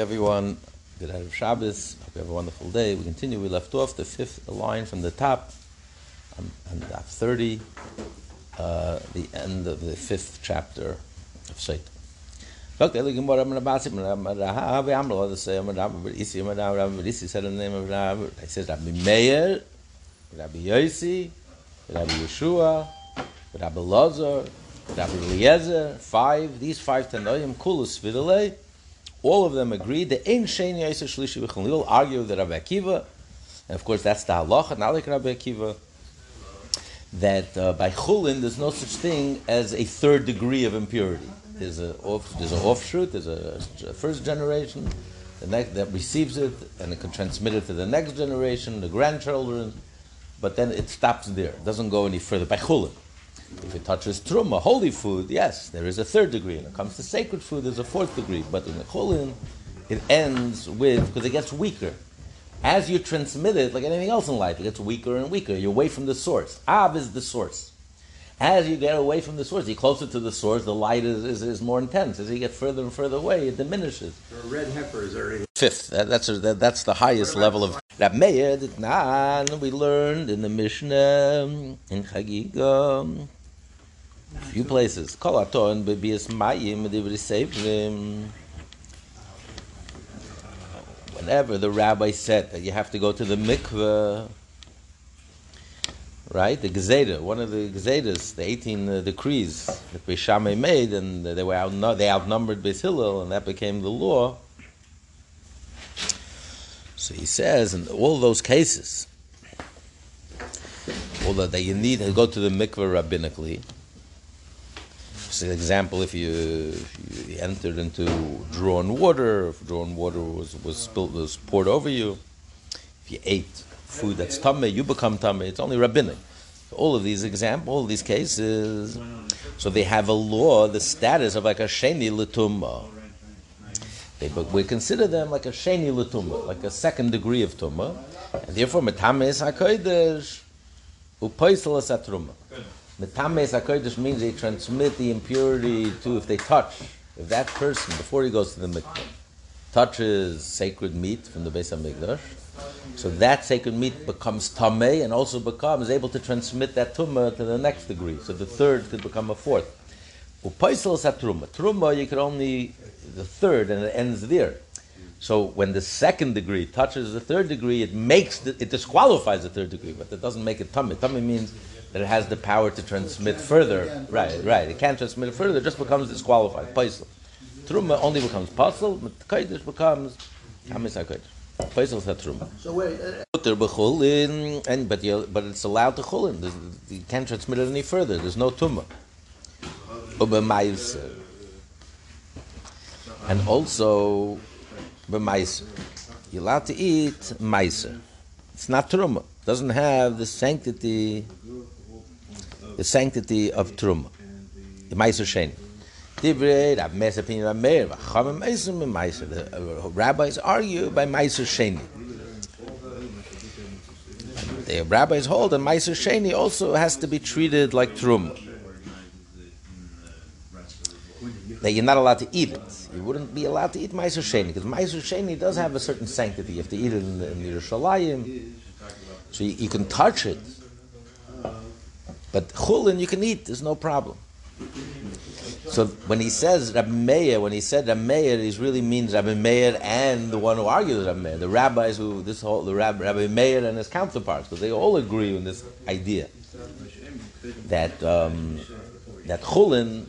everyone. Good night of Shabbos. Hope you have a wonderful day. We continue. We left off the fifth line from the top on, on 30, uh, the end of the fifth chapter of Seit. Said in the name of Rabbi. He says Rabbi Meir, Rabbi Yosi, Rabbi Yeshua, Rabbi Lazar, Rabbi Eliezer, five, these five Tanoim, Kulus Vidalei, all of them agree that Ein Shein Yosef Shlishi V'Chalil argue that Rabbi Akiva, and of course that's the halacha, not like Rabbi Akiva, that uh, by Chulin there's no such thing as a third degree of impurity. There's a off, there's an offshoot, there's a, a first generation, the next that receives it, and it can transmit it to the next generation, the grandchildren, but then it stops there. It doesn't go any further by Chulin. If it touches truma, holy food, yes, there is a third degree. When it comes to sacred food, there's a fourth degree. But in the chulin, it ends with because it gets weaker. As you transmit it, like anything else in life, it gets weaker and weaker. You're away from the source. Av is the source. As you get away from the source, you're closer to the source, the light is, is, is more intense. As you get further and further away, it diminishes. The red heifer is already Fifth, that, that's a, that, that's the highest level of Rab Meir. We learned in the Mishnah in Chagiga few places. Kol bebias mayim seifrim. Whenever the rabbi said that you have to go to the mikveh, right? The Gezeda, one of the Gezedas, the 18 uh, decrees that Beishamay made, and they were they outnumbered Beis and that became the law. So he says, in all those cases, although that you need to go to the mikveh rabbinically, example, if you, if you, entered into drawn water, if drawn water was, was spilled, was poured over you, if you ate food that's tummy, you become tummy. It's only rabbinic. All of these examples, all these cases, so they have a law, the status of like a sheni letumma. They, but we consider them like a sheni letumma, like a second degree of tumma, and therefore metames hakodesh upoisel asatrumma. Metames HaKodesh means they transmit the impurity to, if they touch, if that person, before he goes to the mikveh, touches sacred meat from the Beis HaMikdash, so that sacred meat becomes tameh and also becomes able to transmit that tumah to the next degree. So the third could become a fourth. Upaisel is truma. You could only, the third, and it ends there. So when the second degree touches the third degree, it makes, the, it disqualifies the third degree, but it doesn't make it tummy. Tummy means that it has the power to transmit further. Right, right. It can't transmit it further, it just becomes disqualified. Paisel. Truma only becomes pasul, Kaidish becomes Hamis HaKaidish. Paisel is Truma. So wait, uh, and but you but it's allowed to chulin. There's- You can't transmit it any further. There's no tumah. And also b'maiser. You're allowed to eat maiser. It's not truma. Doesn't have the sanctity the sanctity of Truma. The Meiser Sheni. The uh, rabbis argue by Meiser Sheni. The rabbis hold that Meiser Sheni also has to be treated like Truma. That you're not allowed to eat it. You wouldn't be allowed to eat Meiser Sheni, because Meiser Sheni does have a certain sanctity. You have to eat it in, in Yerushalayim. So you, you can touch it, but chulin you can eat, there's no problem. So when he says Rabbi Meir, when he said Rabbi Meir, he really means Rabbi Meir and the one who argues Rabbi Meir, the rabbis who this whole the Rabbi, Rabbi Meir and his counterparts, because they all agree on this idea that um, that chulin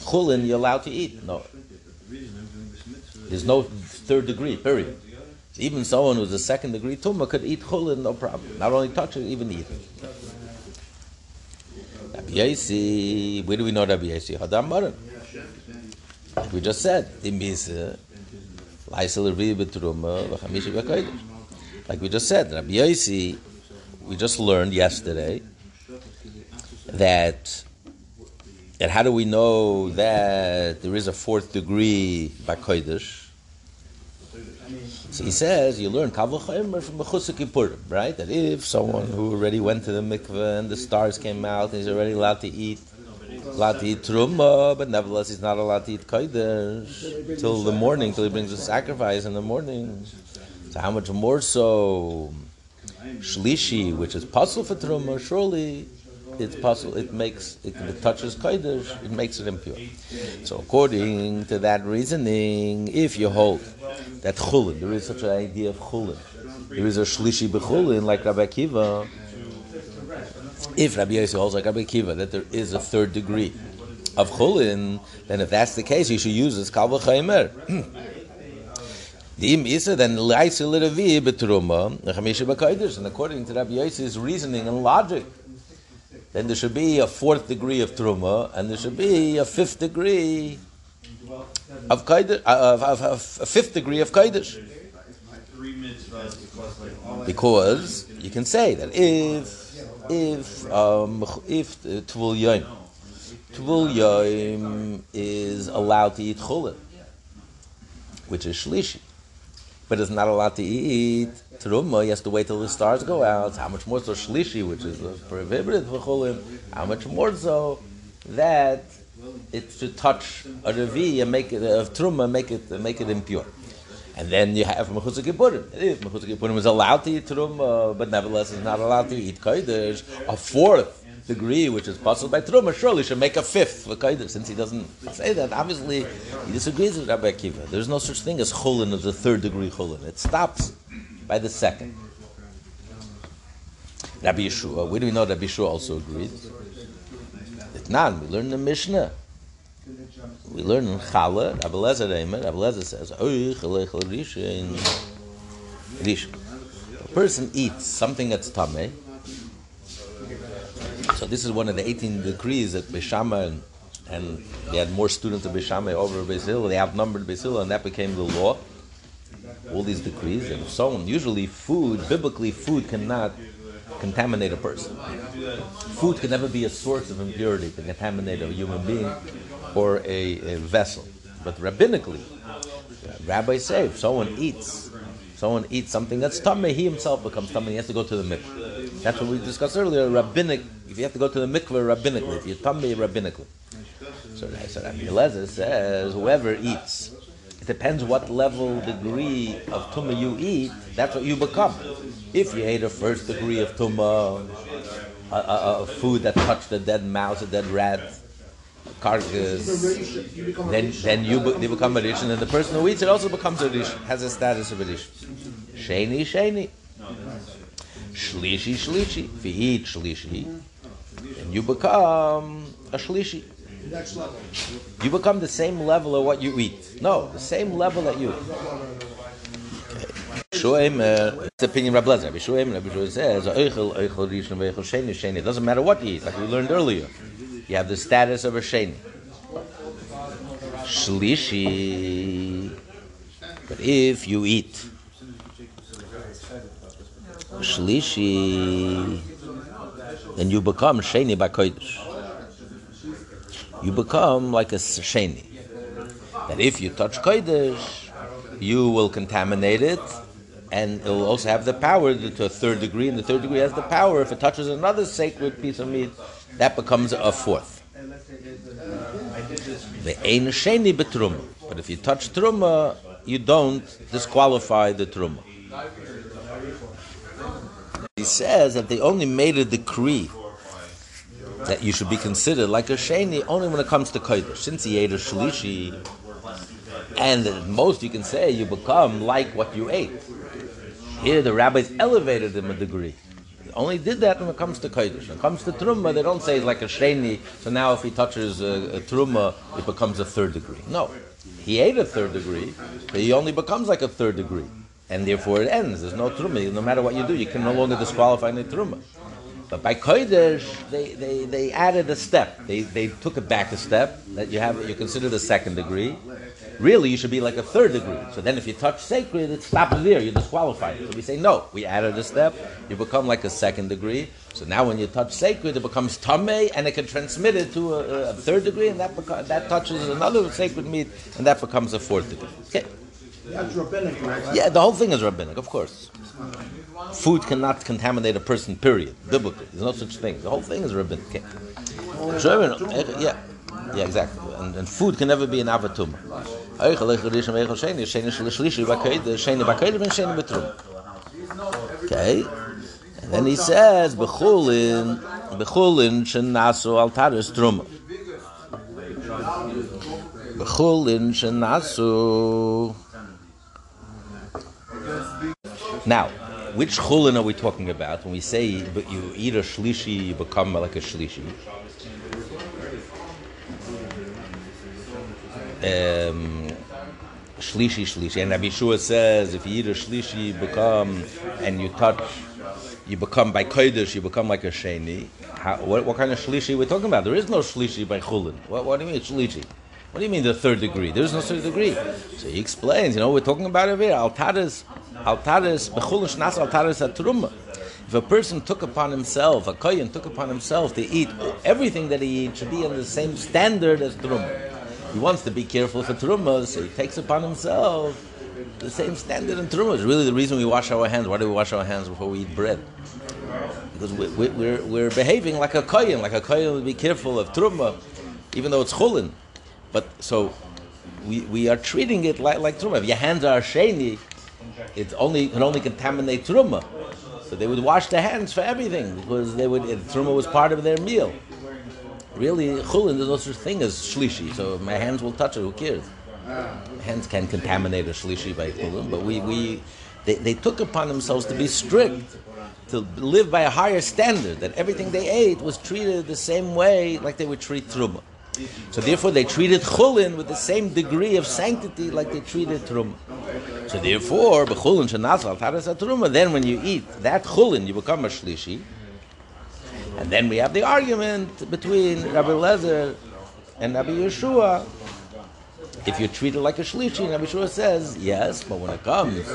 chulin you're allowed to eat. No, there's no third degree. Period. Even someone who's a second degree tumah could eat chulin, no problem. Not only touch it, even eat it. Rabbi where do we know Rabbi Yosi? Hadam Maran. We just said, Misa, uh, Laisel Ri Betruma, Vachamisha Bekoidish. Like we just said, Rabbi Yosi, we just learned yesterday that And how do we know that there is a fourth degree by Kodesh? So he says, you learn Kavach from Mechusik Kippurim, right? That if someone who already went to the mikveh and the stars came out and he's already allowed to eat, allowed to eat truma, but nevertheless he's not allowed to eat kodesh till the morning, till he brings a sacrifice in the morning. So how much more so shlishi, which is pasul for truma? Surely it's possible It makes it, it touches kodesh. It makes it impure. So according to that reasoning, if you hold that chulin, there is such an idea of chulin. There is a shlishi bechulin like Rabbi Akiva if Rabbi Yossi holds like Rabbi Kiva that there is a third degree of chulin, then if that's the case, you should use this kal v'chaymer. Dim isa then chamisha and according to Rabbi Yossi's reasoning and logic, then there should be a fourth degree of truma, and there should be a fifth degree of kaidish, uh, of, of, of, a fifth degree of kodesh. Because you can say that if if um, if Tvul Yom Tvul Yom is allowed to eat chulin, which is shlishi, but is not allowed to eat truma. He has to wait till the stars go out. How much more so shlishi, which is prohibited for chulin? How much more so that it should touch a revi and make it of truma, make it make it impure. And then you have Mechutza Kippurim. If Mechutza Kippurim is allowed to eat Truma, but nevertheless is not allowed to eat Kodesh, a fourth degree, which is possible by Truma, surely should make a fifth for Kodesh. Since he doesn't say that, obviously he disagrees with Rabbi Akiva. There's no such thing as Chulin as a third degree Chulin. It stops by the second. Rabbi Yeshua, where do we know Rabbi Yeshua also agreed? Itnan, we learn the Mishnah. We learn in Chala, Rabbi Lezer Rabbi Lezer says, A person eats something that's tameh. So this is one of the 18 decrees that Bishama and, and they had more students of Bishama over Basil. They outnumbered Basil, and that became the law. All these decrees and so on. Usually, food, biblically, food cannot contaminate a person. Food can never be a source of impurity to contaminate a human being or a, a vessel. But rabbinically, rabbis say if someone eats, someone eats something that's tummy, he himself becomes tummy. He has to go to the mikveh. That's what we discussed earlier. Rabbinic. If you have to go to the mikveh rabbinically, if you're tummy rabbinically. So, so Rabbi Eliezer says whoever eats. It depends what level, degree of tumah you eat. That's what you become. If you ate a first degree of tumah, a, a, a food that touched a dead mouse, a dead rat, carcass, then then you, be, become a rish, and the person who eats it also becomes a rish, has a status of a rish. Sheni, sheni. Shlishi, shlishi. If you eat shlishi, then you become a shlishi. You become the same level of what you eat. No, the same level that you. Uh, it's opinion Rabbi Lezer. Rabbi Shuaim says, "Oichel, oichel rishon, oichel sheni, sheni." It doesn't matter what you eat, like we learned earlier. You have the status of a sheni. Shlishi. But if you eat shlishi, then you become sheni by kodesh. You become like a sheni. That if you touch kodesh, you will contaminate it, and it will also have the power to a third degree, and the third degree has the power. If it touches another sacred piece of meat, that becomes a fourth. The ein sheni. But if you touch truma, you don't disqualify the truma. He says that they only made a decree that you should be considered like a sheni only when it comes to kodesh. Since he ate a shlishi, and at most you can say you become like what you ate. Here the rabbis elevated him a degree. They only did that when it comes to kodesh. When it comes to truma, they don't say like a sheni. So now if he touches a, a truma, it becomes a third degree. No, he ate a third degree, but he only becomes like a third degree, and therefore it ends. There's no truma. No matter what you do, you can no longer disqualify the truma. But by Kodesh, they, they, they added a step. They, they took it back a step that you have you consider the second degree. Really, you should be like a third degree. So then, if you touch sacred, it stops there. You're disqualified. So we say no. We added a step. You become like a second degree. So now, when you touch sacred, it becomes tamei, and it can transmit it to a, a third degree, and that beca- that touches another sacred meat, and that becomes a fourth degree. Okay. That's rabbinic, right? Yeah, the whole thing is rabbinic, of course. Food cannot contaminate a person, period. Biblically. There's no such thing. The whole thing is rabbinic. Sure, eh, yeah, yeah, exactly. And, and food can never be an avatum. Okay, and then he says, "Bechulin, bechulin shenasu al taris truma." Bechulin shenasu. Now, which chulin are we talking about when we say but you eat a shlishi, you become like a shlishi? Um, shlishi, shlishi. And Rabbi Shua says if you eat a shlishi, you become, and you touch, you become by kodesh, you become like a sheni. How, what, what kind of shlishi are we talking about? There is no shlishi by chulin. What, what do you mean shlishi? What do you mean the third degree? There is no third degree. So he explains, you know, we're talking about over here, altaris, altaris, bechulin shnas altaris atruma. If a person took upon himself, a kohen took upon himself to eat everything that he eats should be on the same standard as truma. He wants to be careful for truma, so he takes upon himself the same standard in truma. It's really the reason we wash our hands. Why do we wash our hands before we eat bread? Because we, we, we're, we're behaving like a kohen. Like a kohen would be careful of truma, even though it's chulin. But so we, we are treating it like, like truma. If your hands are sheni, it only can only contaminate truma. So they would wash their hands for everything because they would truma was part of their meal. Really, chulin, there's no such thing as shlishi. So my hands will touch it. Who cares? Hands can contaminate a shlishi by chulin, but we, we they, they took upon themselves to be strict, to live by a higher standard. That everything they ate was treated the same way like they would treat truma. So therefore, they treated chulin with the same degree of sanctity like they treated truma. So therefore, b'chulin shenasal taras truma. Then when you eat that chulin, you become a shlishi. And then we have the argument between Rabbi Lezer and Rabbi Yeshua. If you treat it like a shlishi, Rabbi Yeshua says yes, but when it comes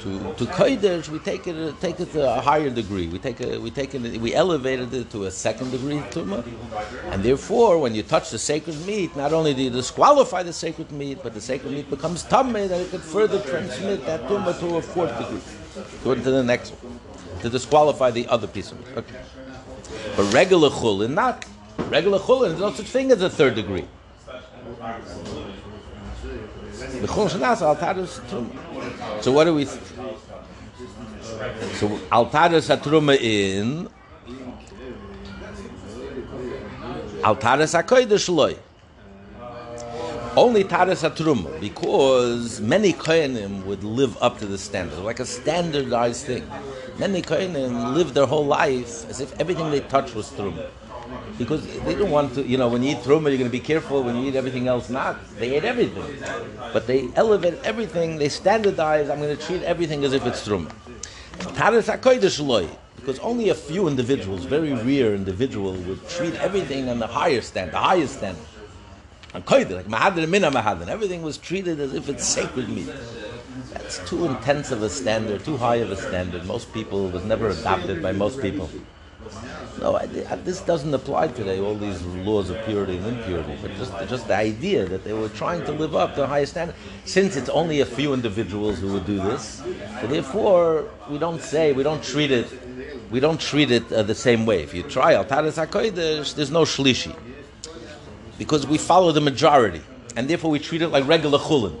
to to kodesh, we take it take it to a higher degree. We take it we take it we elevated it to a second degree tumah, and therefore, when you touch the sacred meat, not only do you disqualify the sacred meat, but the sacred meat becomes tameh that it could further transmit that tumah to a fourth degree, going to the next one, to disqualify the other piece of meat. Okay. But regular chulin, not regular chulin. There's no such thing as a third degree. So what do we? So altaris atruma in altaris akoidesh loy. Only taras atruma because many kohenim would live up to the standard, like a standardized thing. Many kohenim live their whole life as if everything they touch was truma. Because they don't want to, you know, when you eat truma, you're going to be careful. When you eat everything else, not. They ate everything. But they elevate everything, they standardize, I'm going to treat everything as if it's truma. Loy. Because only a few individuals, very rare individual, would treat everything on the higher standard, the highest standard. Like mahadin mina. Everything was treated as if it's sacred meat. That's too intense of a standard, too high of a standard. Most people was never adopted by most people. No, I, this doesn't apply today. All these laws of purity and impurity, but just just the idea that they were trying to live up to a higher standard. Since it's only a few individuals who would do this, therefore we don't say we don't treat it. We don't treat it uh, the same way. If you try al taras hakodesh, there's no shlishi because we follow the majority, and therefore we treat it like regular chulin.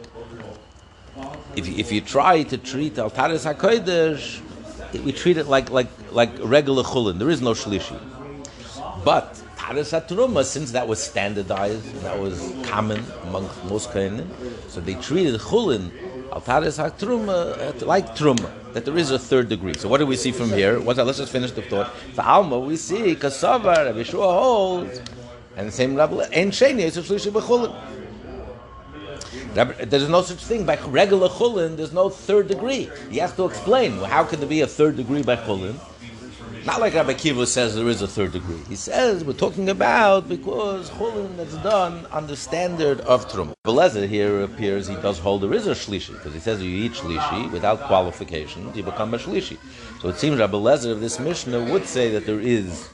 If if you try to treat al taras hakodesh, we treat it like like like regular chulin. There is no shlishi. But taras hatruma, since that was standardized, that was common among most kohenim, so they treated chulin al taras hatruma like truma. That there is a third degree. So what do we see from here? What's that? Let's just finish the thought. For Alma, we see kasavar Rabbi Shua holds, and the same level. Ein sheni is a shlishi. There's no such thing by regular chulin. There's no third degree. He has to explain how can there be a third degree by chulin. Not like Rabbi Kiva says there is a third degree. He says we're talking about because chulin that's done on the standard of truma. Belezer here appears he does hold there is a shlishi because he says you eat shlishi without qualifications you become a shlishi. So it seems Rabbi Lezer of this Mishnah would say that there is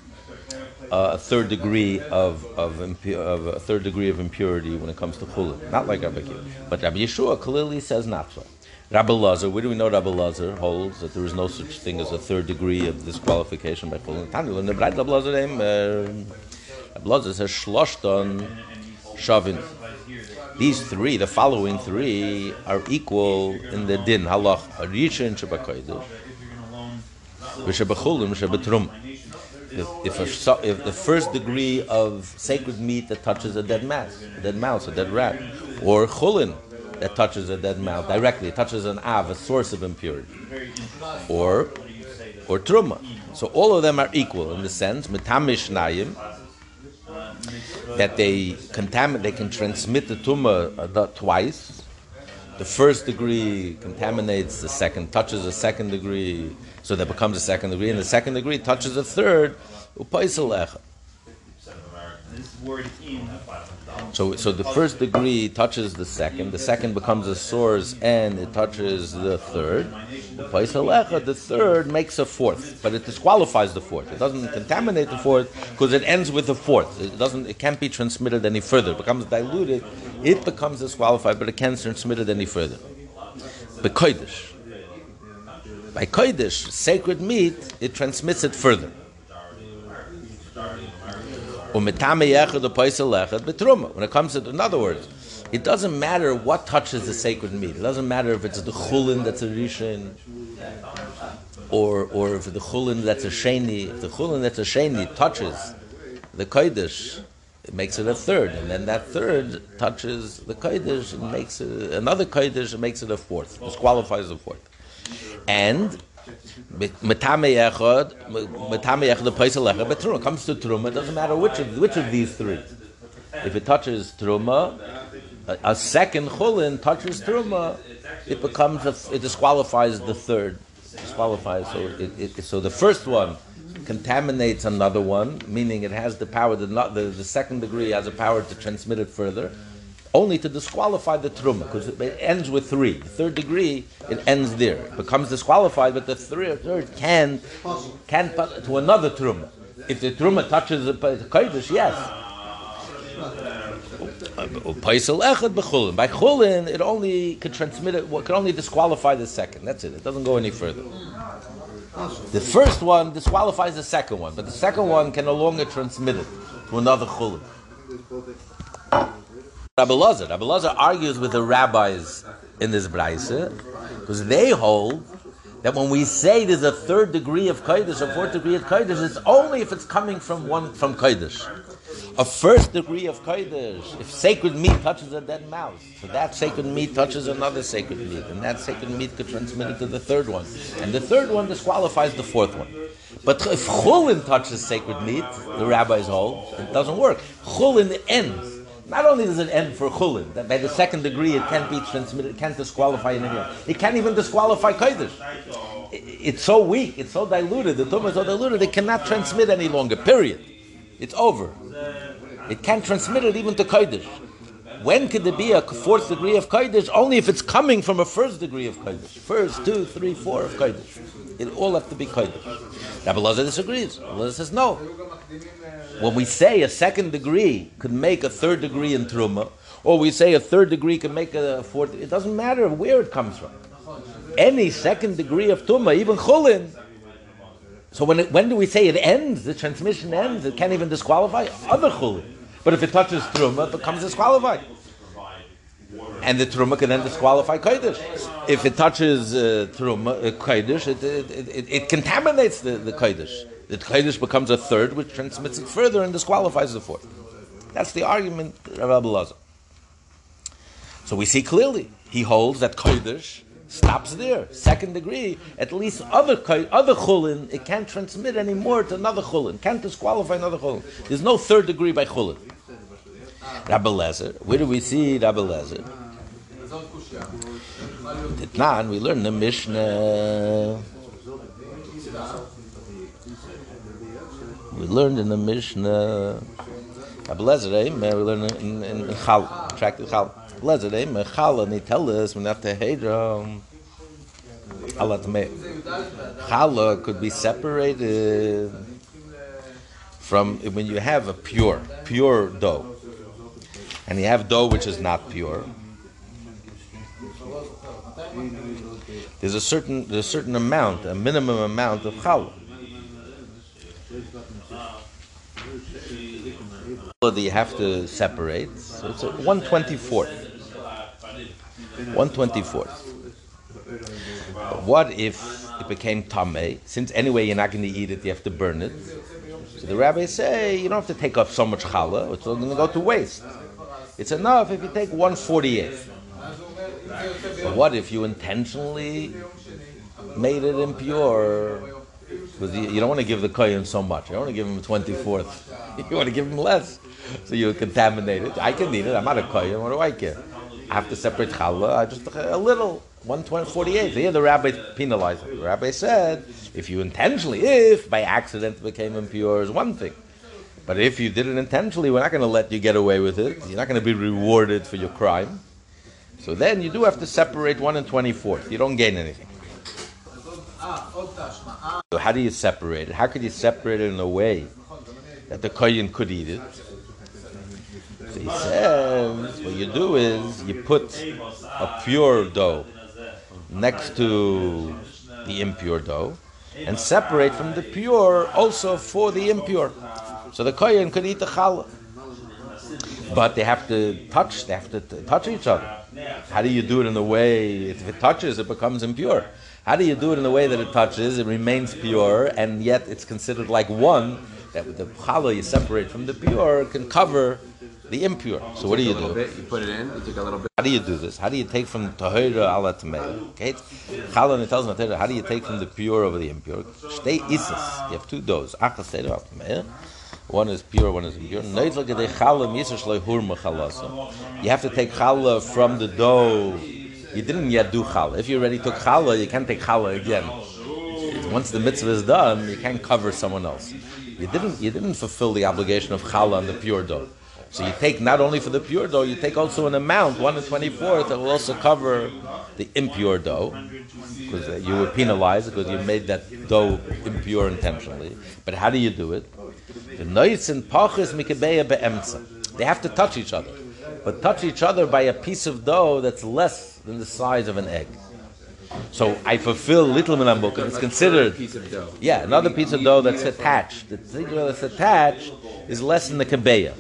uh, a third degree of of, impu- of a third degree of impurity when it comes to chulin. Not like Rabbi Kiva, but Rabbi Yeshua clearly says not so. Rabbi Lazar, where do we know Rabbi Lazar holds that there is no such thing as a third degree of disqualification by chulin? Tanu, in the Rabbi Lazar name. Rabbi Lazar says shloshton shavin. These three, the following three, are equal in the din halach rishon shebakodesh, v'shebachulim v'shebetrum. If, if, a, if the first degree of sacred meat that touches a dead mouse, a dead mouse, a dead rat, or chulin that touches a dead mouse directly, touches an av, a source of impurity, or or truma. So all of them are equal in the sense mitamishnayim that they contaminate, they can transmit the tumah uh, twice. The first degree contaminates the second, touches the second degree, so that becomes a second degree, and the second degree touches the third. So, so the first degree touches the second, the second becomes a source, and it touches the third. The third makes a fourth, but it disqualifies the fourth. It doesn't contaminate the fourth because it ends with the fourth. It doesn't. It can't be transmitted any further. It becomes diluted. It becomes disqualified, but it can't transmit it any further. By kodesh, by kodesh, sacred meat, it transmits it further. When it comes to, in other words, it doesn't matter what touches the sacred meat. It doesn't matter if it's the chulin that's a rishon, or or if the chulin that's a sheni. If the chulin that's a sheni touches the kodesh, it makes it a third, and then that third touches the kodesh and makes it another kodesh and makes it a fourth. Disqualifies the fourth, and. But comes to truma. It doesn't matter which of which of these three. If it touches truma, a, a second chulin touches truma, it becomes a, it disqualifies the third. Disqualifies. So it, it, so the first one contaminates another one, meaning it has the power. The, the the second degree has a power to transmit it further. Only to disqualify the truma, because it ends with three. The third degree, it ends there. It becomes disqualified, but the third, third can can to another truma. If the truma touches the kodesh, yes. By chulin, it only can transmit it. Can only disqualify the second. That's it. It doesn't go any further. The first one disqualifies the second one, but the second one can no longer transmit it to another chulin. Rabbi Lazar. Rabbi Lazar argues with the rabbis in this brayse because they hold that when we say there's a third degree of kodesh, a fourth degree of kodesh, it's only if it's coming from one from kodesh. A first degree of kodesh, if sacred meat touches a dead mouse, so that sacred meat touches another sacred meat, and that sacred meat could transmit it to the third one, and the third one disqualifies the fourth one. But if chulin touches sacred meat, the rabbis hold it doesn't work. Chulin ends. Not only does it end for chulin, that by the second degree it can't be transmitted, it can't disqualify anything. It can't even disqualify kodesh. It's so weak, it's so diluted, the tumah is so diluted, it cannot transmit any longer, period. It's over. It can't transmit it even to kodesh. When could there be a fourth degree of kodesh? Only if it's coming from a first degree of kodesh. First, two, three, four of kodesh. It all have to be kodesh. Rabbi Lazar disagrees. Rabbi Lazar says no. When we say a second degree could make a third degree in truma, or we say a third degree can make a fourth, it doesn't matter where it comes from. Any second degree of truma, even chulin. So when it, when do we say it ends? The transmission ends. It can't even disqualify other chulin. But if it touches truma, it becomes disqualified. And the truma can then disqualify kodesh. If it touches uh, truma, uh, kodesh, it, it, it, it contaminates the, the kodesh. The kodesh becomes a third, which transmits it further and disqualifies the fourth. That's the argument, of Rabbi Lazar. So we see clearly he holds that kodesh stops there, second degree. At least other other chulin, it can't transmit anymore to another chulin. Can't disqualify another chulin. There's no third degree by chulin. Rabbi Lezer, where do we see Rabbi Lezer? Titnan, we learn the Mishnah. We learned in the Mishnah. Rabbi eh? we learned in, in, in Chal, track the Chal. Lezer, eh? Chal, and they tell us when after Hedram, Alat me. Challah could be separated from when you have a pure, pure dough, and you have dough which is not pure. There's a certain, there's a certain amount, a minimum amount of challah. that you have to separate. So it's a 124th. 124th. What if it became tame? Since anyway you're not going to eat it, you have to burn it. So the rabbis say you don't have to take up so much challah; it's all going to go to waste. It's enough if you take 148th. But what if you intentionally made it impure? Because you, don't want to give the kohen so much. You don't want to give him 24th. You want to give him less. So you contaminate it. I can eat it. I'm not a kohen. What do I care? I have to separate challah. I just uh, a little. 148. Here the rabbi penalized it. The rabbi said, if you intentionally, if by accident became impure, is one thing. But if you did it intentionally, we're not going to let you get away with it. You're not going to be rewarded for your crime. So then you do have to separate 1 and 24th. You don't gain anything. So how do you separate it? How could you separate it in a way that the kohen could eat it? So he says, what you do is you put a pure dough next to the impure dough and separate from the pure also for the impure. So the kohen could eat the challah. But they have to touch, they have to touch each other. How do you do it in a way, if it touches, it becomes impure? How do you do it in a way that it touches, it remains pure, and yet it's considered like one, that the challah you separate from the pure can cover the impure. So what do you do? You put it in, you take a little bit. How do you do this? How do you take from the tahira ala tamei? Okay, it tells me how do you take from the pure over the impure? Stay isis. You have two doughs. Achas tahira ala. One is pure, one is impure. You have to take challah from the dough. You didn't yet do challah. If you already took challah, you can't take challah again. Once the mitzvah is done, you can't cover someone else. You didn't. You didn't fulfill the obligation of challah on the pure dough. So you take not only for the pure dough, you take also an amount, one and twenty-fourth, that will also cover the impure dough, because you were penalized because you made that dough impure intentionally. But how do you do it? They have to touch each other, but touch each other by a piece of dough that's less than the size of an egg. So I fulfill little minambuk, and it's considered Piece of dough. yeah, another piece of dough that's attached. The thing that's attached is less than the kabeya.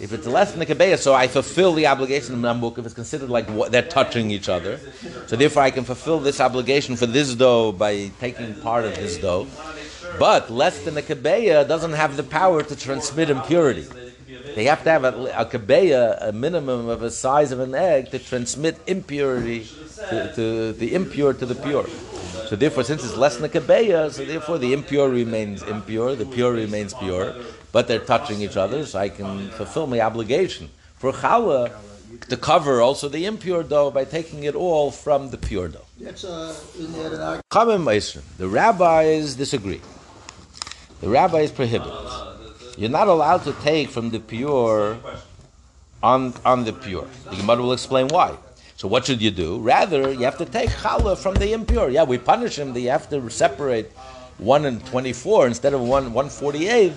If it's less than the kabeya, so I fulfill the obligation of Nambuk if it's considered like what, they're touching each other. So therefore, I can fulfill this obligation for this dough by taking part of this dough. But less than the kabeya doesn't have the power to transmit impurity. They have to have a, a kabeya, a minimum of a size of an egg, to transmit impurity to, to the impure to the pure. So therefore, since it's less than a kabeya, so therefore the impure remains impure, the pure remains pure, but they're touching each other, so I can fulfill my obligation for challah to cover also the impure dough by taking it all from the pure dough. That's uh, in there an argument. Chamim Meisrim. The rabbis disagree. The rabbi is prohibited. You're not allowed to take from the pure on, on the pure. The Gemara will explain why. So what should you do? Rather, you have to take challah from the impure. Yeah, we punish him that you have to separate 1 and 24 instead of 1 148,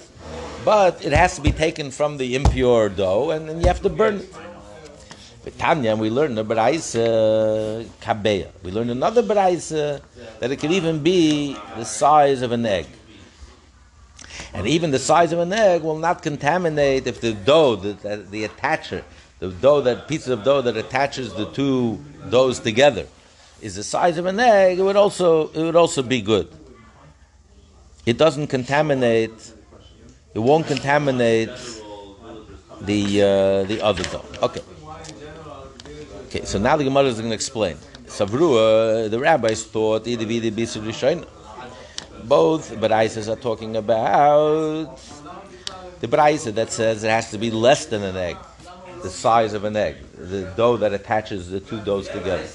but it has to be taken from the impure dough and then you have to burn it. But Tanya, we learned a beraisa kabeya. We learned another beraisa that it could even be the size of an egg. And even the size of an egg will not contaminate if the dough, the, the, the attacher, the dough, that piece of dough that attaches the two doughs together, is the size of an egg. It would also it would also be good. It doesn't contaminate. It won't contaminate the uh, the other dough. Okay. Okay. So now the Gemara is going to explain. Savrua, the rabbis thought either be the Rishon. Both Baraisas are talking about the Baraisa that says it has to be less than an egg, the size of an egg, the dough that attaches the two doughs together.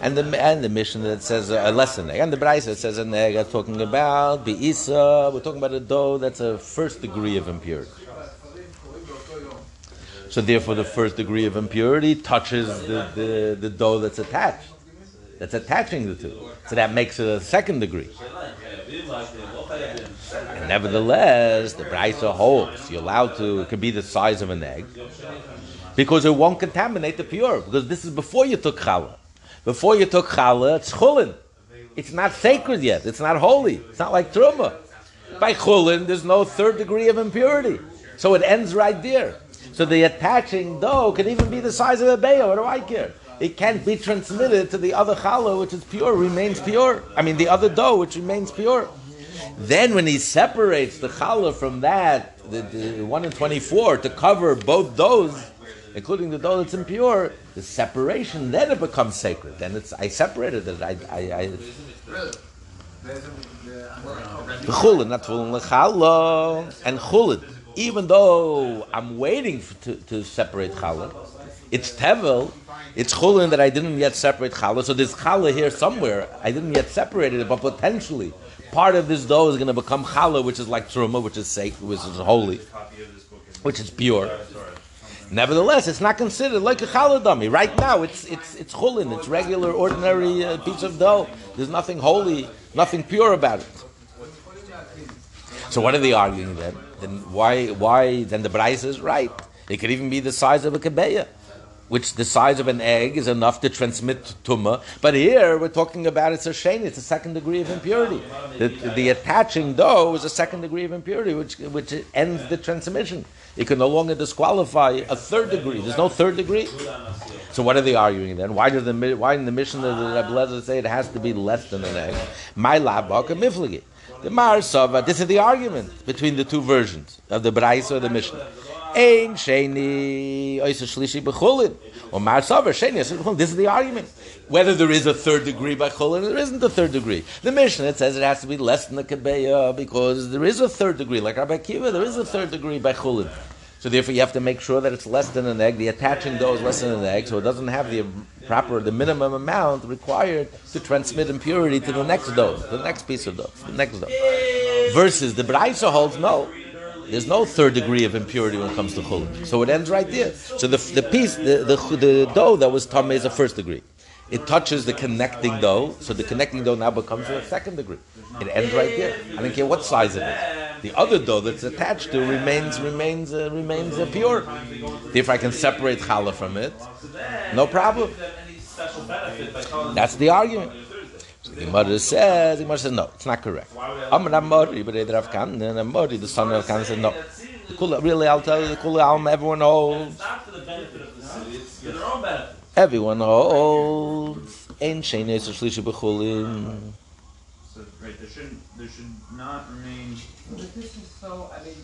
And the and the Mishnah that says uh, less than an egg, and the Baraisa that says an egg are talking about Beisa. We're talking about a dough that's a first degree of impurity. So therefore, the first degree of impurity touches the, the, the dough that's attached, that's attaching the two. So that makes it a second degree. And nevertheless, the Brisa holds you're allowed to. It could be the size of an egg because it won't contaminate the pure. Because this is before you took challah. Before you took challah, it's chulin. It's not sacred yet. It's not holy. It's not like truma. By chulin, there's no third degree of impurity. So it ends right there. So the attaching dough can even be the size of a beya. What do I care? It can't be transmitted to the other challah, which is pure, remains pure. I mean, the other dough, which remains pure. Then, when he separates the challah from that, the, the one in twenty-four, to cover both those, including the dough that's impure, the separation, then it becomes sacred. Then it's I separated it. I, I, I chulin, not and chulin. Even though I'm waiting to, to separate challah, it's tevel, it's chulin that I didn't yet separate challah. So there's challah here somewhere. I didn't yet separate it, but potentially part of this dough is going to become challah, which is like truma, which is sacred, which is holy, which is pure. Nevertheless, it's not considered like a challah. Right now, it's it's it's chulin. It's regular, ordinary uh, piece of dough. There's nothing holy, nothing pure about it. So what are they arguing then? Then why why then the Braisa is right? It could even be the size of a kebeya, which the size of an egg is enough to transmit tumah. But here we're talking about it's a shane, it's a second degree of impurity. The, the attaching dough is a second degree of impurity, which which ends the transmission. It can no longer disqualify a third degree. There's no third degree. So what are they arguing then? Why does the why in the Mishnah of the Rebbe say it has to be less than an egg? My labak a miflagi. The Mar Sava, this is the argument between the two versions of the Braisa or the Mishnah. Ein sheni shlishi Mar sheni. This is the argument. Whether there is a third degree by chulin, there isn't a third degree. The Mishnah, says it has to be less than the kebeya because there is a third degree. Like Rabbi Kiva, there is a third degree by chulin. So therefore, you have to make sure that it's less than an egg. The attaching dough is less than an egg, so it doesn't have the proper, the minimum amount required to transmit impurity to the next dough, the next piece of dough, the next dough. Versus the Braisa holds no. There's no third degree of impurity when it comes to chulin. So it ends right there. So the, the piece, the, the, the dough that was tameh is a first degree. It touches the connecting dough, so the connecting dough now becomes a second degree. It ends right there. I don't care what size it is. The other dough that's attached to remains remains uh, remains uh, pure. If I can separate challah from it, no problem. That's the argument. So the mother says, the mother says, no, it's not correct. Amr Amori, but Rav Kan, Amori, the son of Kan, said, no. The kula, really, I'll tell you, the kula alm, everyone holds. Everyone holds. Ein sheni es shlishi b'chulin. So, right, there shouldn't, there should not remain. But this is so, I mean,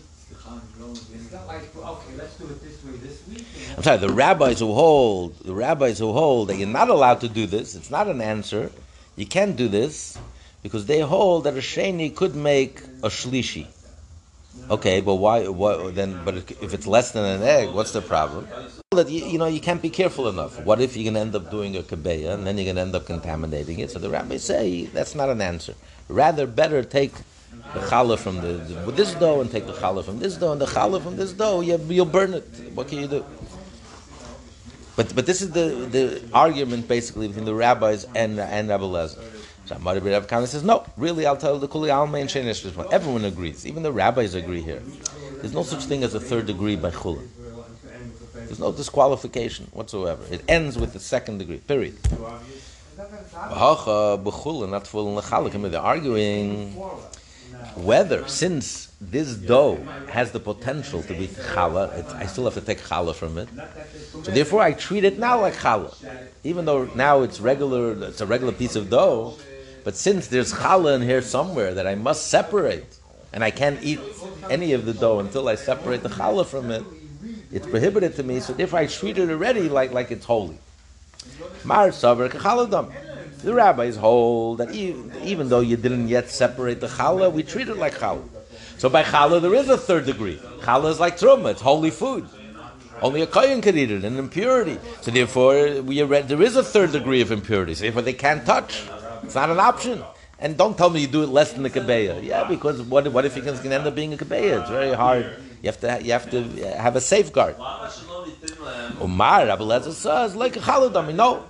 like, okay, let's do it this way this week. I'm sorry, the rabbis who hold, the rabbis who hold that you're not allowed to do this, it's not an answer, you can't do this, because they hold that a sheni could make a shlishi. Okay, but why, what, then, but if it's less than an egg, what's the problem? That you, you know, you can't be careful enough. What if you're to end up doing a kabeya, and then you're to end up contaminating it? So the rabbis say, that's not an answer. Rather, better take the challah from the, the this dough and take the challah from this dough and the challah from this dough. You, you'll burn it. What can you do? But but this is the, the argument basically between the rabbis and and Rabbi Lezer. So Amar Rabbi Kana says no. Really, I'll tell the kuli alma and sheinish Everyone agrees. Even the rabbis agree here. There's no such thing as a third degree by chulin. There's no disqualification whatsoever. It ends with the second degree. Period. They're arguing whether, since this dough has the potential to be challah, I still have to take challah from it. So therefore, I treat it now like challah, even though now it's regular. It's a regular piece of dough, but since there's challah in here somewhere that I must separate, and I can't eat any of the dough until I separate the challah from it, it's prohibited to me. So therefore, I treat it already like like it's holy. Mar kachaladam. The rabbis hold that even, even though you didn't yet separate the challah, we treat it like challah. So by challah, there is a third degree. Challah is like truma; it's holy food. Only a kohen can eat it, an impurity. So therefore, we read, there is a third degree of impurity. So therefore, they can't touch. It's not an option. And don't tell me you do it less than the kabeya. Yeah, because what, what if you can, can end up being a kabeya? It's very hard. You have to you have to have a safeguard. Umar Rabbi Lezer says like a. No,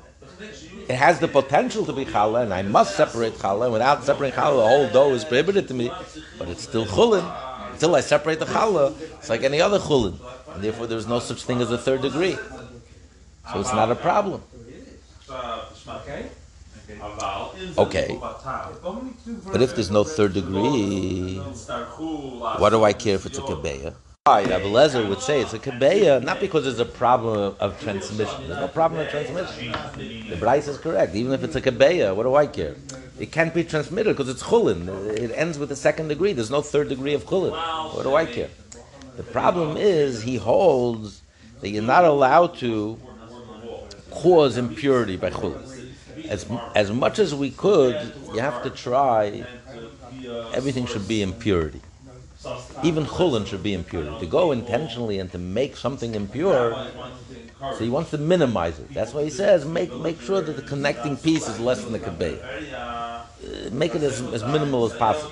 it has the potential to be challah, and I must separate challah. Without separating challah, the whole dough is prohibited to me. But it's still chulin. Until I separate the challah, it's like any other chulin, and therefore there's no such thing as a third degree. So it's not a problem. Okay? Okay. But if there's no third degree, what do I care if it's a kebeya? Right, Abelezer would say it's a kebeya, not because there's a problem of, of transmission. There's no problem of transmission. The Bryce is correct. Even if it's a kebeya, what do I care? It can't be transmitted because it's chulin. It ends with the second degree. There's no third degree of chulin. What do I care? The problem is he holds that you're not allowed to cause impurity by chulin. As, as much as we could, you have to try. Everything should be impurity. Even chulin should be impure. To go intentionally and to make something impure, so he wants to minimize it. That's why he says make make sure that the connecting piece is less than the kabeh. Uh, make it as, as minimal as possible.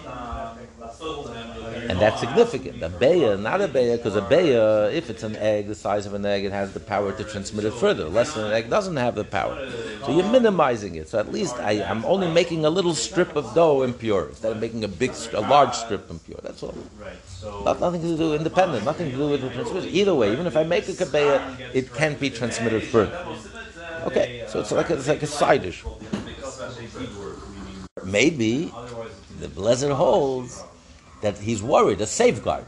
And that's significant. A beya, not a beya, because a beya, if it's an egg the size of an egg, it has the power to transmit it further. Less than an egg doesn't have the power. So you're minimizing it. So at least I, I'm only making a little strip of dough impure instead of making a big, a large strip impure. That's all. Not, nothing to do independent, nothing to do with the transmission. Either way, even if I make a kabeya, it can't be transmitted further. Okay, so it's like a, it's like a side dish. Maybe the Blezer holds that he's worried, a safeguard.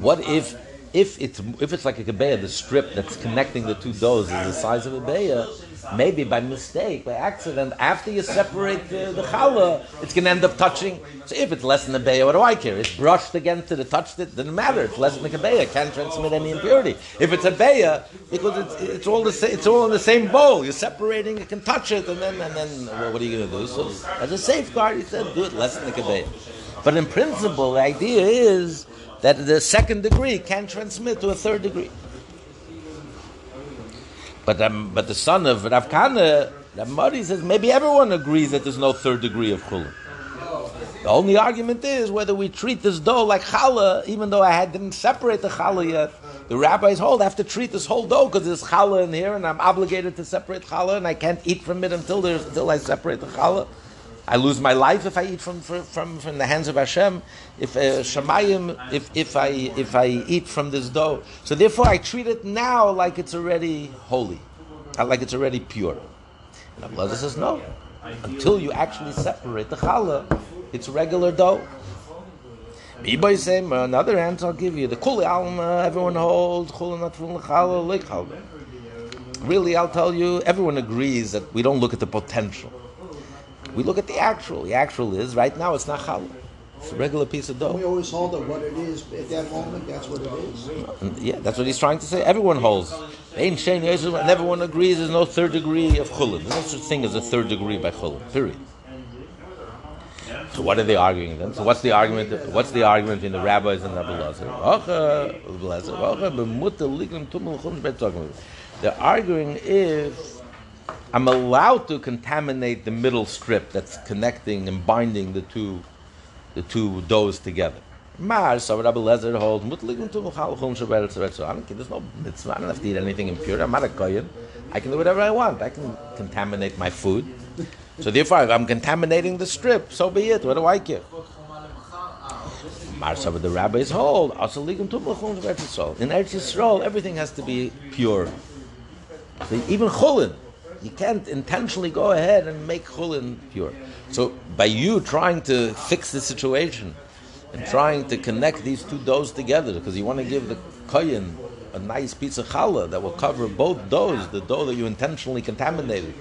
What if if it's if it's like a kebeya, the strip that's connecting the two doughs is the size of a beya, maybe by mistake, by accident, after you separate the, the challah, it's going to end up touching. So if it's less than a beya, what do I care? It's brushed against it, it touched it, doesn't matter. It's less than a kebeya, it can't transmit any impurity. If it's a beya, because it's, it's all the it's all in the same bowl. You're separating, you can touch it, and then and then well, what are you going to do? So as a safeguard, he said, do it less than a kebeya. But in principle, the idea is that the second degree can transmit to a third degree. But um, but the son of Rav Kana, Rav Mari says maybe everyone agrees that there's no third degree of chulin. The only argument is whether we treat this dough like challah, even though I had, didn't separate the challah yet. The rabbis hold I have to treat this whole dough because there's challah in here, and I'm obligated to separate challah, and I can't eat from it until until I separate the challah. I lose my life if I eat from from, from, the hands of Hashem. If uh, Shemayim, if, if I if I eat from this dough, so therefore I treat it now like it's already holy, uh, like it's already pure. And Abelazar says no, until you actually separate the challah, it's regular dough. Anybody say another answer I'll give you. The kuli alma, everyone holds not from challah. Really, I'll tell you, everyone agrees that we don't look at the potential. We look at the actual. The actual is right now it's not challah. It's a regular piece of dough. We always hold that what it is at that moment, that's what it is. And yeah, that's what he's trying to say. Everyone holds. Ain't Shein Yosef, and everyone agrees there's no third degree of chulin. There's no such thing as a third degree by chulin. Period. So what are they arguing then? So what's the argument? What's the argument in the rabbis and the Lazar? They're arguing if I'm allowed to contaminate the middle strip that's connecting and binding the two, the two doughs together. Mar, so Rabbi Lezer holds, "Mutligim tu l'chal chum sheberetz eretz." I don't care. There's no mitzvah. I don't have to eat anything impure. I'm not a kohen. I can do whatever I want. I can contaminate my food. So therefore, if I'm contaminating the strip, so be it. What do I care? Mar, so the rabbis hold, "Also ligim tu l'chum sheberetz Yisrael." In Eretz Yisrael, everything has to be pure. Even chulin, you can't intentionally go ahead and make chulin pure. So by you trying to fix the situation and trying to connect these two doughs together, because you want to give the kohen a nice piece of challah that will cover both doughs, the dough that you intentionally contaminated,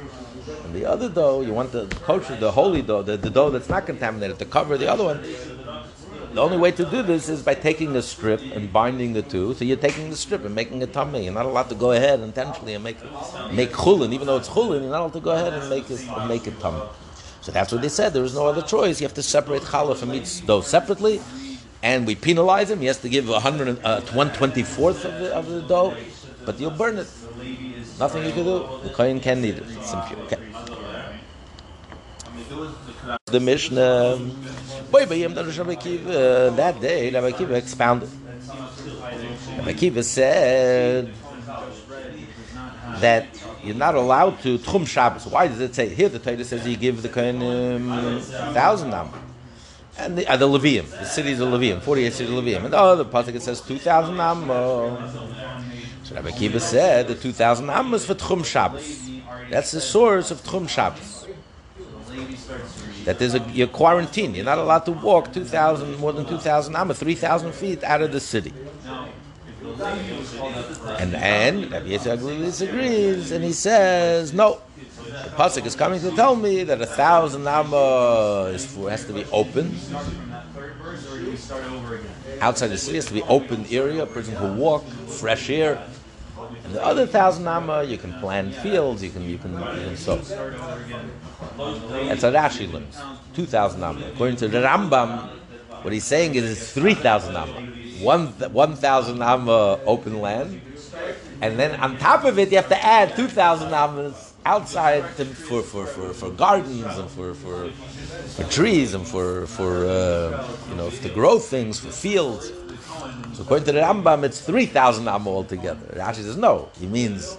and the other dough you want the kosher, the holy dough, the, the dough that's not contaminated, to cover the other one. The only way to do this is by taking the strip and binding the two. So you're taking the strip and making a tummy. You're not allowed to go ahead intentionally and make make chulin, even though it's chulin. You're not allowed to go ahead and make and make it tummy. So that's what they said. There is no other choice. You have to separate challah from each dough separately, and we penalize him. He has to give 100, uh, 124th of the, of the dough, but you'll burn it. Nothing you can do. The kohen can eat it. It's impure. Okay. The Mishnah. Akiva, uh, that day, Rabbi Akiva expounded. Rabbi Akiva said that you're not allowed to Tchum Shabbos. Why does it say here? The Torah says you give the Kohen um, thousand am, and the, uh, the Levium, the cities of Levium, forty-eight cities of Levium, and the pasuk it says two thousand am. So Rabbi Akiva said the two thousand am is for Tchum Shabbos. That's the source of Tchum Shabbos. lady starts to read. That there's a you're quarantined. You're not allowed to walk 2,000, more than 2,000 amma, 3,000 feet out of the city. And and Rabbi Yitzchak disagrees, and he says, no. The pasuk is coming to tell me that a thousand amma has to be open outside the city. Has to be open area. A person can walk, fresh air. And the other thousand amma, you can plant fields. You can you can you can sow. That's what Rashi learns. Two thousand amma. According to the Rambam, what he's saying is it's three thousand amma. One one thousand amma open land, and then on top of it you have to add two thousand ammas outside to, for, for, for, for gardens and for, for, for trees and for for uh, you know to grow things for fields. So according to the Rambam, it's three thousand amma altogether. Rashi says no. He means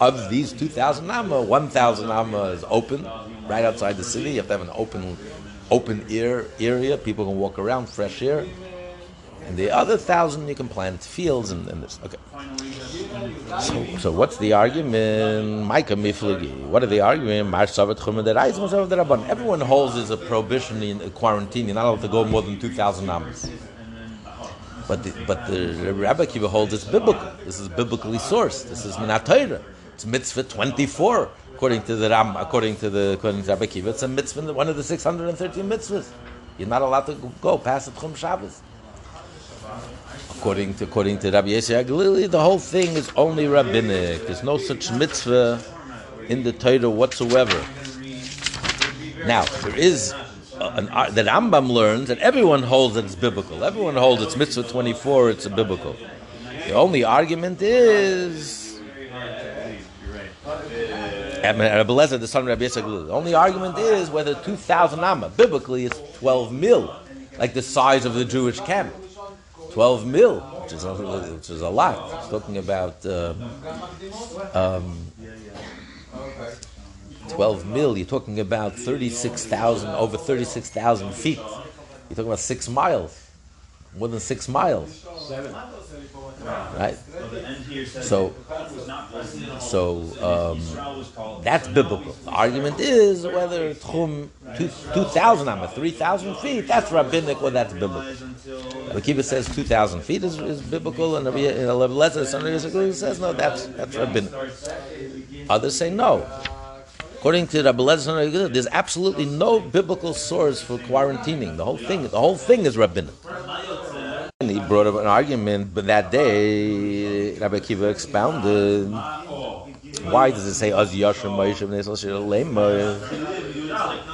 of these two thousand amma, one thousand amma is open right outside the city. You have to have an open open air area. People can walk around, fresh air. And the other thousand you can plant fields and, and this. Okay. So, so what's the argument? Micah Miflagi. What are the Rabban. Everyone holds there's a prohibition in a quarantine. You're not allowed to go more than 2,000 amas. But the, but the Rabbi Kiva holds it's biblical. This is biblically sourced. This is Minat Torah. It's mitzvah 24 according to the Ram, according to the according to Rabbi Kiva. It's a mitzvah, one of the 613 mitzvahs. You're not allowed to go past the Chum Shabbos. According to according to Rabbi Yeshua Galili, the whole thing is only rabbinic. There's no such mitzvah in the Torah whatsoever. Now there is an that Rambam learns, and everyone holds that it's biblical. Everyone holds it's mitzvah 24. It's a biblical. The only argument is. Rabbi Lezer, the son of Rabbi Yisrael. The only argument is whether 2,000 amma, biblically, is 12 mil, like the size of the Jewish camp. 12 mil, which is a, which is a lot. It's talking about uh, um, 12 mil. You're talking about 36,000, over 36,000 feet. You're talking about six miles, more than six miles. Right? So So, um, that's biblical. The argument is whether Tchum 2,000 amma, 3,000 feet, that's rabbinic or that's biblical. The Kiva says 2,000 feet is, is biblical, and Rabbi Lezer, son of says no, that's, that's rabbinic. Others say no. According to Rabbi Lezer, there's absolutely no biblical source for quarantining. The whole thing, the whole thing is rabbinic. And he brought up an argument, but that day, Rabbi Kiva expounded. Why does it say Az Yashir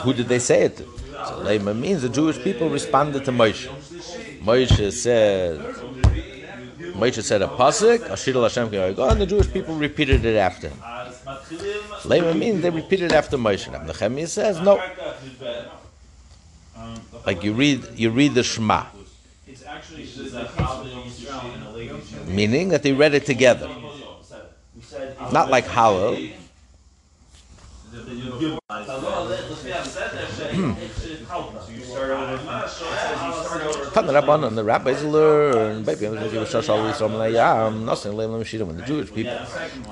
Who did they say it to? So Lema means the Jewish people responded to Moshe. Moshe said, Moshe said a pasuk, Ashir Hashem and the Jewish people repeated it after him. Lema means they repeated it after Moshe. Nehemiah says no. Like you read, you read the Shema, it's actually just that Israel and a lady. meaning Hmm. like Hallel. So you the rabbis learn. I'm. When the Jewish people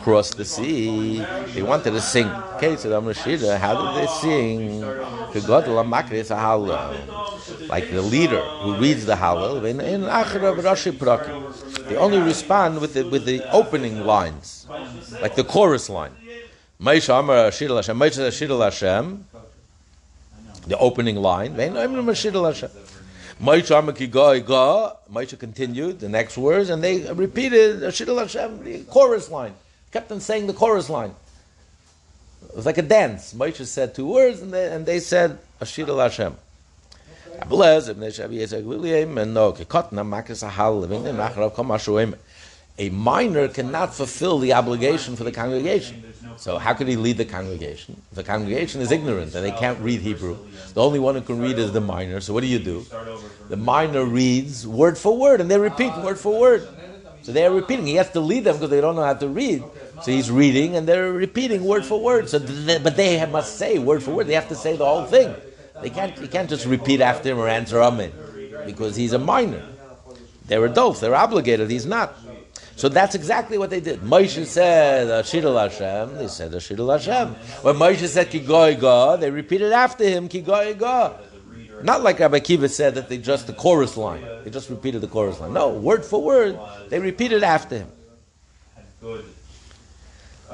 crossed the sea, they wanted to sing. Okay, so the Mashira, how did they sing? Amakris hallel. Like the leader who reads the hallel in achra Rashi. They only respond with the with the opening lines, like the chorus line. Moshe Amar Ashir Hashem. Moshe Ashir Hashem. The opening line. Vein Amar Ki Go. Moshe continued the next words, and they repeated Ashir Hashem, the chorus line. Kept on saying the chorus line. It was like a dance. Moshe said two words, and they, and they said Ashir Hashem. A minor cannot fulfill the obligation for the congregation. So how could he lead the congregation? The congregation is ignorant and they can't read Hebrew. The only one who can read is the minor. So what do you do? The minor reads word for word and they repeat word for word. So they are repeating. He has to lead them because they don't know how to read. So he's reading and they're repeating word for word. So th- but they must say word for word. They have to say the whole thing. They can't. You can't just repeat after him or answer amen because he's a minor. They're adults. They're obligated. He's not. So that's exactly what they did. Moshe said Ashidul Hashem. They said Ashidul Hashem. When Moshe said Ki goy go, they repeated after him Ki goy go. Not like Rabbi Kiva said that they just the chorus line. They just repeated the chorus line. No, word for word, they repeated after him.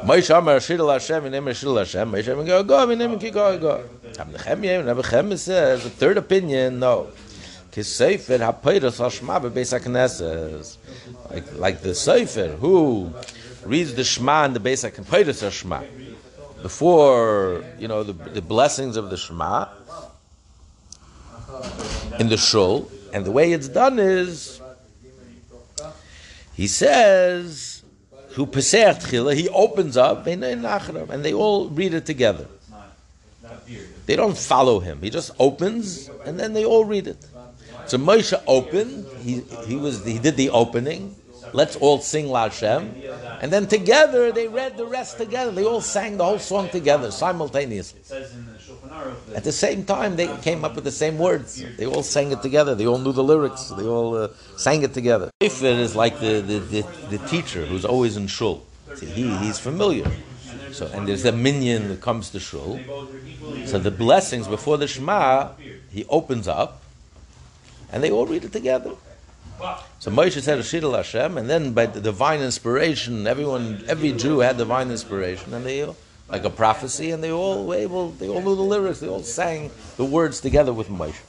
Moshe Amar Ashidul Hashem Emir Ashidul Hashem. Moshe Amar go go and Emir Ki goy go. Rabbi Nechemia, Rabbi Nechemia says the third opinion. No. Kisefer haPeiros Hashma beBeis HaKnesses. Like, like the Sefer who reads the Shema in the Beis HaKnesses Hashma before you know the, the blessings of the Shema in the shul, and the way it's done is he says who he opens up and they all read it together. They don't follow him. He just opens and then they all read it. So Moshe opened. He he was he did the opening. Let's all sing La Hashem, and then together they read the rest together. They all sang the whole song together simultaneously. At the same time, they came up with the same words. They all sang it together. They all knew the lyrics. They all uh, sang it together. If it is like the, the, the, the teacher who's always in shul, See, he he's familiar. So and there's a minyan that comes to shul. So the blessings before the Shema, he opens up, and they all read it together. So Moshe said Ashidul Hashem, and then by the divine inspiration, everyone, every Jew had divine inspiration, and they like a prophecy, and they all were able, they all knew the lyrics, they all sang the words together with Moshe.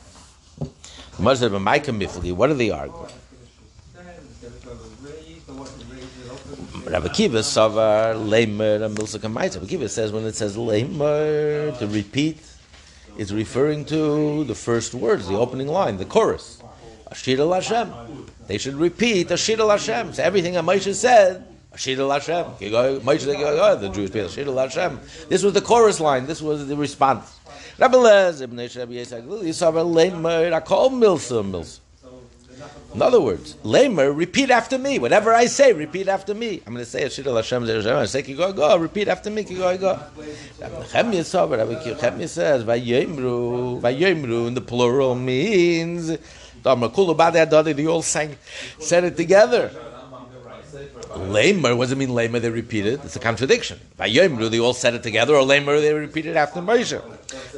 Moshe said, "B'maika mifli, what are they arguing?" Rabbi Kiva Savar Leimer and Milsa. Rabbi Kiva says when it says Leimer to repeat, it's referring to the first words, the opening line, the chorus. Ashir al Hashem. They should repeat Ashir al Hashem. So everything that Moshe said, Ashir al Hashem. Moshe said, "Oh, the Jewish people, Ashir al Hashem. This was the chorus line. This was the response. Rabbi Lez, Ibn. In other words, Lamer, repeat after me. Whatever I say, repeat after me. I'm going to say Ashir al Hashem. I say Kigo go, repeat after me, Kigo go. But in the plural means, Adadi, they all sang, said it together. Lamer, what does it mean lamer? They repeated. It's a contradiction. Vayemru, they all said it together, or lamer, they repeated after Moshe.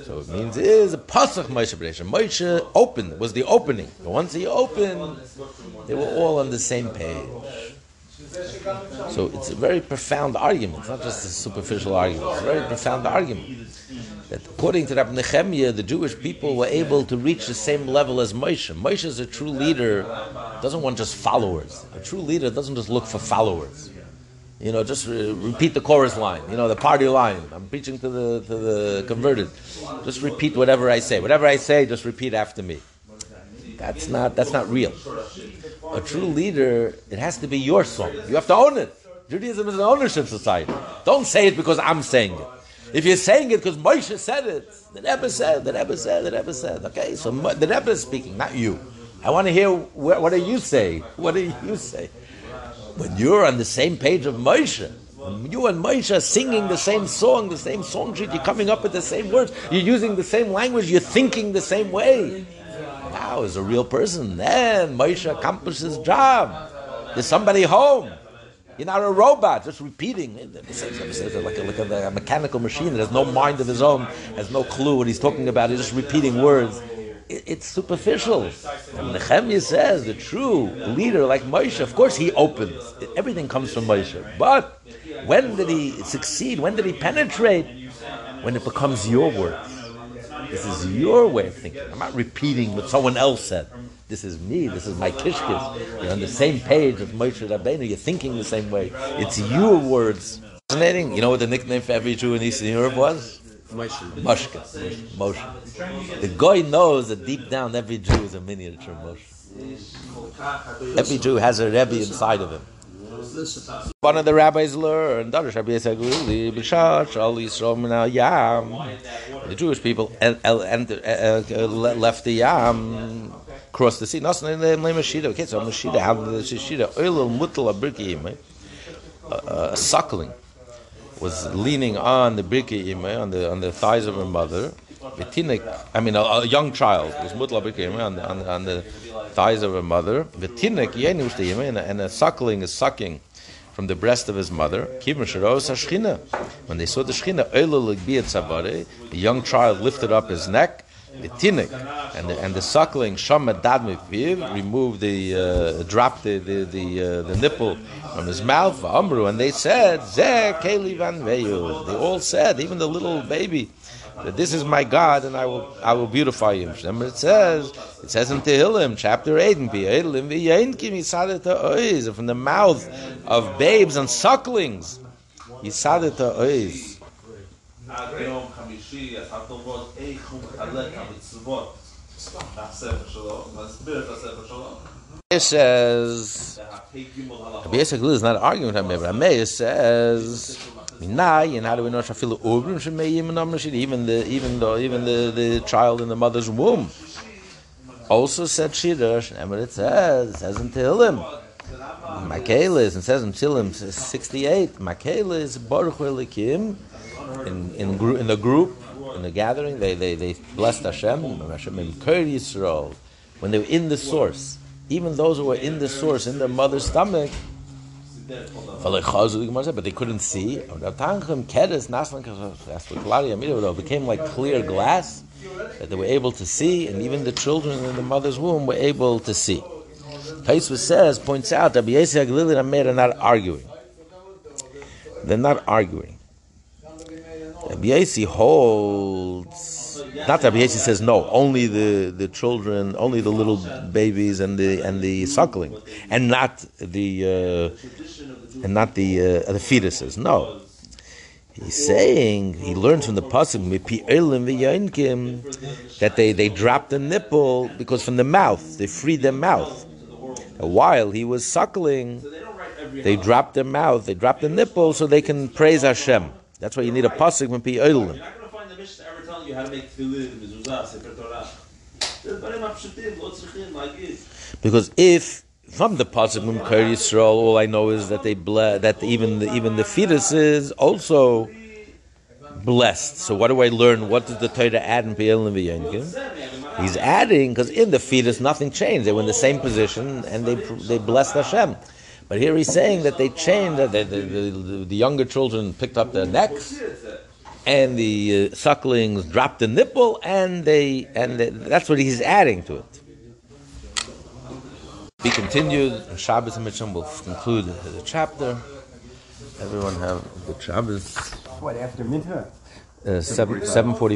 So it means it is a pasach Moshe B'Resha. Moshe opened was the opening. But once he opened, they were all on the same page. So it's a very profound argument. It's not just a superficial argument. It's a very profound argument. That according to Rabbi Nehemiah, the Jewish people were able to reach the same level as Moshe. Moshe is a true leader, doesn't want just followers. A true leader doesn't just look for followers. You know, just re- repeat the chorus line. You know, the party line. I'm preaching to the to the converted. Just repeat whatever I say. Whatever I say, just repeat after me. That's not that's not real. A true leader, it has to be your song. You have to own it. Judaism is an ownership society. Don't say it because I'm saying it. If you're saying it because Moshe said it, the Rebbe said, the Rebbe said, the Rebbe said. Okay, so the Rebbe is speaking, not you. I want to hear wh- what do you say? What do you say? When you're on the same page of Moshe, you and Moshe are singing the same song, the same song sheet, you're coming up with the same words, you're using the same language, you're thinking the same way. Now, as a real person, then Moshe accomplished his job. There's somebody home. You're not a robot, just repeating. Like a, like a, a mechanical machine that has no mind of his own, has no clue what he's talking about, he's just repeating words. It- it's superficial. And Nehemiah says the true leader, like Moshe, of course he opens. Everything comes from Moshe. But when did he succeed? When did he penetrate? When it becomes your words. This is your way of thinking. I'm not repeating what someone else said. This is me. This is my kishkis. You're on the same page with Moshe Rabbeinu. You're thinking the same way. It's your words. Fascinating. You know what the nickname for every Jew in Eastern Europe was? Moshe. Moshe. The guy knows that deep down every Jew is a miniature Moshe. Every Jew has a Rebbe inside of him. One of the rabbis learned. The Jewish people uh, left the Yam, crossed the sea. The Abirki a suckling was leaning on the Birki Imeh, on the on the thighs of her mother. Vitinik, I mean, a, a young child was mutla Imeh on the, on, on the thighs of her mother. Vitinik and a- and a suckling is sucking from the breast of his mother. When they saw the shchina, the young child lifted up his neck, the and the, and the suckling shama dad mipiv removed the uh, dropped the the the, uh, the nipple from his mouth. Amru, and they said, Zeh keli van. They all said, even the little baby that this is my God and I will I will beautify him. Remember it says it says in Tehillim chapter eight and from the mouth of babes and sucklings. Yisadeta oiz. Rabbi says, Rabbi Yisrael is not arguing with Rabbi Rabbi says, Minai, and how do we know Shafilu Ubrim Shemeyim Amr even the even the even the, the child in the mother's womb also said Shiddush, and what it says, it says in Tehillim. Makela is, and says in Tehillim 68, Makela is Baruch Elikim, in, in, in the group, in the gathering, they, they, they blessed Hashem, Hashem Yisrael, when they were in the source. Even those who were in the source, in their mother's stomach, but they couldn't see. It became like clear glass that they were able to see, and even the children in the mother's womb were able to see. Taisva says, points out that Yosei HaGlili and Amir are not arguing. They're not arguing. Rabbi holds, not Rabbi says no, only the, the children, only the little babies and the and the suckling, and not the uh, and not the uh, the fetuses. No, he's saying he learns from the pasuk that they they dropped the nipple because from the mouth they freed their mouth. While he was suckling, they dropped their mouth, they dropped the nipple, so they can praise Hashem. That's why you need a pasuk when Pi You're not going to find ever telling you how to make tefillin, mezuzah, sefer Torah. Because if from the pasuk when Kol Yisrael, all I know is that they ble- that even the, even the fetus is also blessed. So what do I learn? What does the Torah add in Piyel and He's adding because in the fetus nothing changed. They were in the same position and they they blessed Hashem. But here he's saying that they chained, That the, the, the, the younger children picked up their necks. And the uh, sucklings dropped the nipple, and they and they, that's what he's adding to it. Be continued. Shabbos and Mitzvah will conclude the chapter. Everyone have a good Shabbos. What, after Mincha? Uh, seven seven forty